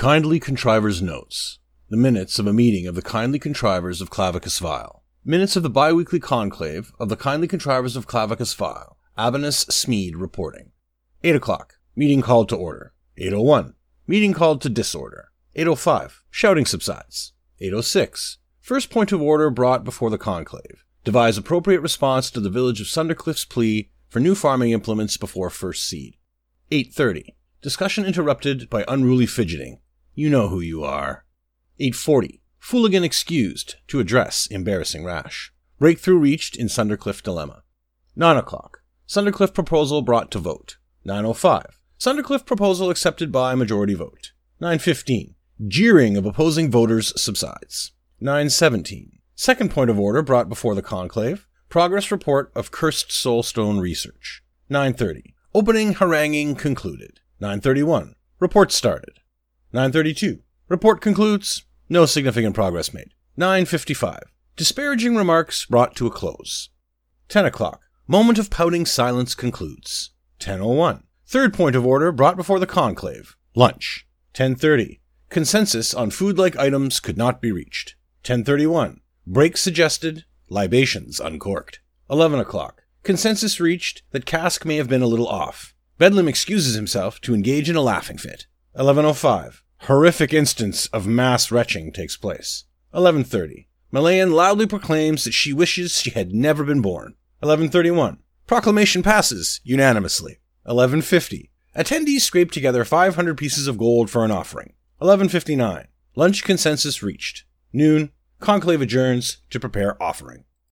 Kindly Contrivers Notes. The minutes of a meeting of the Kindly Contrivers of Clavicus Vile. Minutes of the biweekly conclave of the Kindly Contrivers of Clavicus Vile. Abanus Smeed reporting. 8 o'clock. Meeting called to order. 801. Meeting called to disorder. 805. Shouting subsides. 806. First point of order brought before the conclave. Devise appropriate response to the village of Sundercliff's plea for new farming implements before first seed. 830. Discussion interrupted by unruly fidgeting. You know who you are. 840. Fooligan excused to address embarrassing rash. Breakthrough reached in Sundercliff dilemma. 9 o'clock. Sundercliff proposal brought to vote. 905. Sundercliff proposal accepted by majority vote. 915. Jeering of opposing voters subsides. 917. Second point of order brought before the conclave. Progress report of Cursed Soulstone research. 930. Opening haranguing concluded. 931. Report started. 932. Report concludes. No significant progress made. 955. Disparaging remarks brought to a close. 10 o'clock. Moment of pouting silence concludes. 1001. Third point of order brought before the conclave. Lunch. 1030. Consensus on food-like items could not be reached. 1031. Break suggested. Libations uncorked. 11 o'clock. Consensus reached that cask may have been a little off. Bedlam excuses himself to engage in a laughing fit. 1105. Horrific instance of mass retching takes place. 1130. Malayan loudly proclaims that she wishes she had never been born. 1131. Proclamation passes unanimously. 1150. Attendees scrape together 500 pieces of gold for an offering. 1159. Lunch consensus reached. Noon. Conclave adjourns to prepare offering.